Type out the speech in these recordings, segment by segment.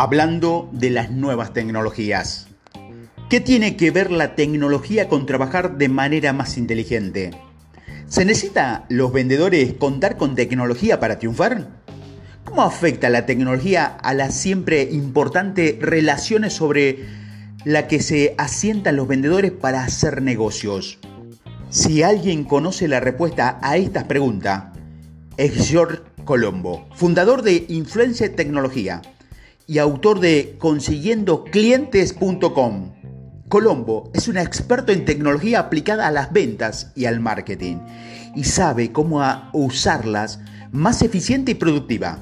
hablando de las nuevas tecnologías. ¿Qué tiene que ver la tecnología con trabajar de manera más inteligente? ¿Se necesita los vendedores contar con tecnología para triunfar? ¿Cómo afecta la tecnología a las siempre importantes relaciones sobre la que se asientan los vendedores para hacer negocios? Si alguien conoce la respuesta a estas preguntas, es George Colombo, fundador de Influencia Tecnología y autor de consiguiendoclientes.com. Colombo es un experto en tecnología aplicada a las ventas y al marketing y sabe cómo usarlas más eficiente y productiva.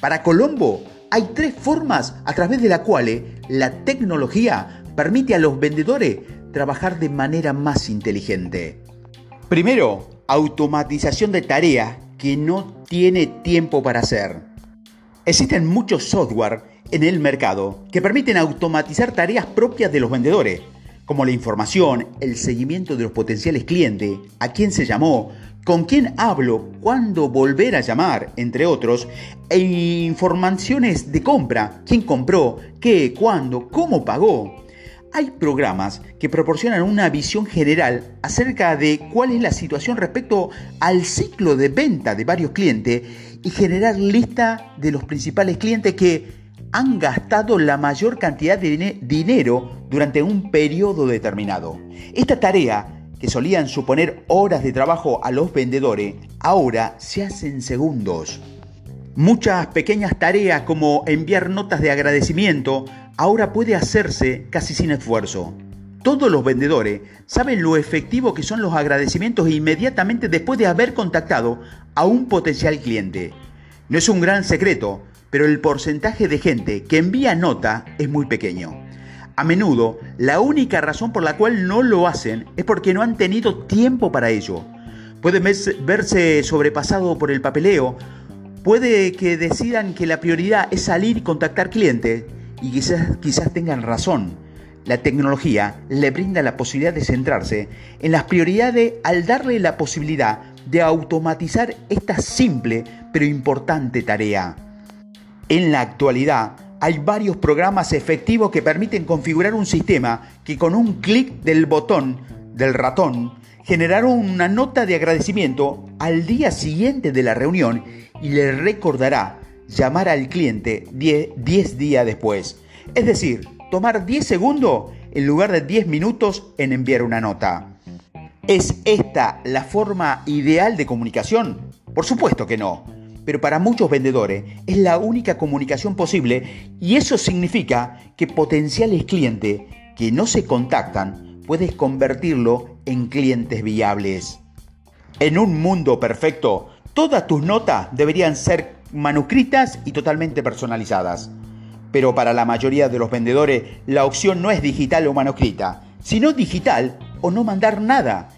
Para Colombo hay tres formas a través de las cuales la tecnología permite a los vendedores trabajar de manera más inteligente. Primero, automatización de tareas que no tiene tiempo para hacer. Existen muchos software en el mercado que permiten automatizar tareas propias de los vendedores, como la información, el seguimiento de los potenciales clientes, a quién se llamó, con quién hablo, cuándo volver a llamar, entre otros, e informaciones de compra, quién compró, qué, cuándo, cómo pagó. Hay programas que proporcionan una visión general acerca de cuál es la situación respecto al ciclo de venta de varios clientes y generar lista de los principales clientes que han gastado la mayor cantidad de dinero durante un periodo determinado. Esta tarea, que solían suponer horas de trabajo a los vendedores, ahora se hace en segundos. Muchas pequeñas tareas como enviar notas de agradecimiento ahora puede hacerse casi sin esfuerzo. Todos los vendedores saben lo efectivo que son los agradecimientos inmediatamente después de haber contactado a un potencial cliente. No es un gran secreto, pero el porcentaje de gente que envía nota es muy pequeño. A menudo, la única razón por la cual no lo hacen es porque no han tenido tiempo para ello. Pueden verse sobrepasado por el papeleo, puede que decidan que la prioridad es salir y contactar clientes, y quizás, quizás tengan razón. La tecnología le brinda la posibilidad de centrarse en las prioridades al darle la posibilidad de automatizar esta simple pero importante tarea. En la actualidad hay varios programas efectivos que permiten configurar un sistema que con un clic del botón del ratón generaron una nota de agradecimiento al día siguiente de la reunión y le recordará llamar al cliente 10 días después. Es decir, tomar 10 segundos en lugar de 10 minutos en enviar una nota. ¿Es esta la forma ideal de comunicación? Por supuesto que no pero para muchos vendedores es la única comunicación posible y eso significa que potenciales clientes que no se contactan puedes convertirlo en clientes viables. En un mundo perfecto, todas tus notas deberían ser manuscritas y totalmente personalizadas. Pero para la mayoría de los vendedores la opción no es digital o manuscrita, sino digital o no mandar nada.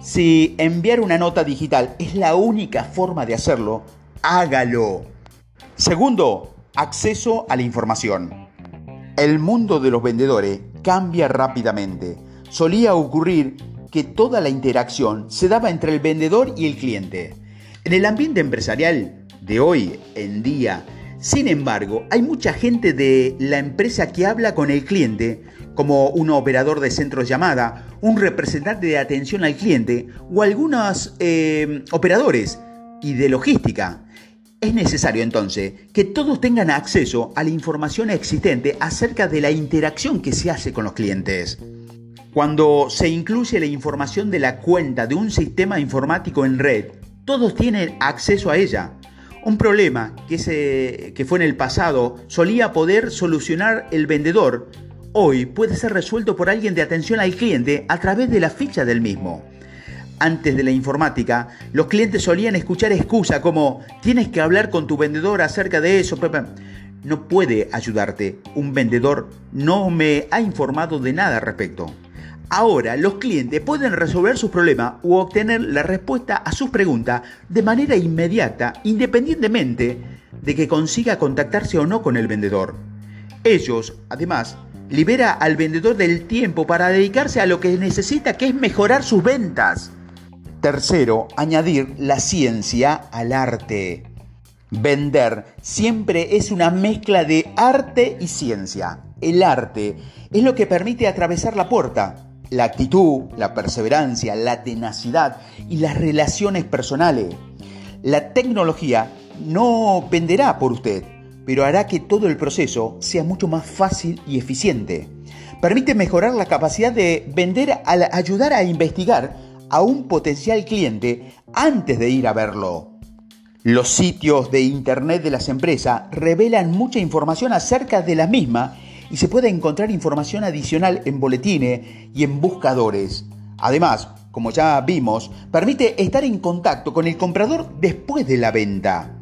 Si enviar una nota digital es la única forma de hacerlo, hágalo. Segundo, acceso a la información. El mundo de los vendedores cambia rápidamente. Solía ocurrir que toda la interacción se daba entre el vendedor y el cliente. En el ambiente empresarial de hoy en día, sin embargo, hay mucha gente de la empresa que habla con el cliente, como un operador de centro de llamada, un representante de atención al cliente o algunos eh, operadores y de logística. Es necesario entonces que todos tengan acceso a la información existente acerca de la interacción que se hace con los clientes. Cuando se incluye la información de la cuenta de un sistema informático en red, todos tienen acceso a ella. Un problema que, que fue en el pasado solía poder solucionar el vendedor, hoy puede ser resuelto por alguien de atención al cliente a través de la ficha del mismo antes de la informática, los clientes solían escuchar excusas como tienes que hablar con tu vendedor acerca de eso. No puede ayudarte. Un vendedor no me ha informado de nada al respecto. Ahora los clientes pueden resolver sus problemas u obtener la respuesta a sus preguntas de manera inmediata, independientemente de que consiga contactarse o no con el vendedor. Ellos, además, libera al vendedor del tiempo para dedicarse a lo que necesita, que es mejorar sus ventas. Tercero, añadir la ciencia al arte. Vender siempre es una mezcla de arte y ciencia. El arte es lo que permite atravesar la puerta. La actitud, la perseverancia, la tenacidad y las relaciones personales. La tecnología no venderá por usted, pero hará que todo el proceso sea mucho más fácil y eficiente. Permite mejorar la capacidad de vender al ayudar a investigar a un potencial cliente antes de ir a verlo. Los sitios de Internet de las empresas revelan mucha información acerca de la misma y se puede encontrar información adicional en boletines y en buscadores. Además, como ya vimos, permite estar en contacto con el comprador después de la venta.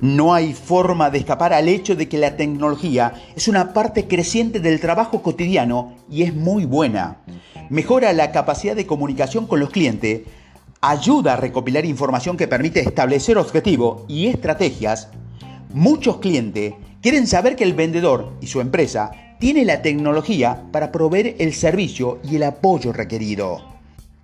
No hay forma de escapar al hecho de que la tecnología es una parte creciente del trabajo cotidiano y es muy buena. Mejora la capacidad de comunicación con los clientes, ayuda a recopilar información que permite establecer objetivos y estrategias. Muchos clientes quieren saber que el vendedor y su empresa tiene la tecnología para proveer el servicio y el apoyo requerido.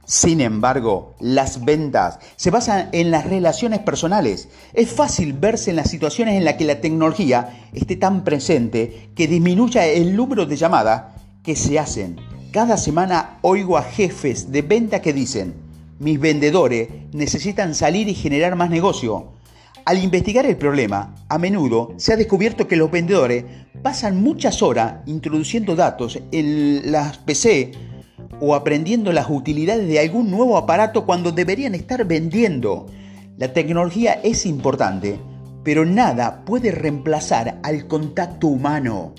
Sin embargo, las ventas se basan en las relaciones personales. Es fácil verse en las situaciones en las que la tecnología esté tan presente que disminuya el número de llamadas que se hacen. Cada semana oigo a jefes de venta que dicen, mis vendedores necesitan salir y generar más negocio. Al investigar el problema, a menudo se ha descubierto que los vendedores pasan muchas horas introduciendo datos en las PC o aprendiendo las utilidades de algún nuevo aparato cuando deberían estar vendiendo. La tecnología es importante, pero nada puede reemplazar al contacto humano.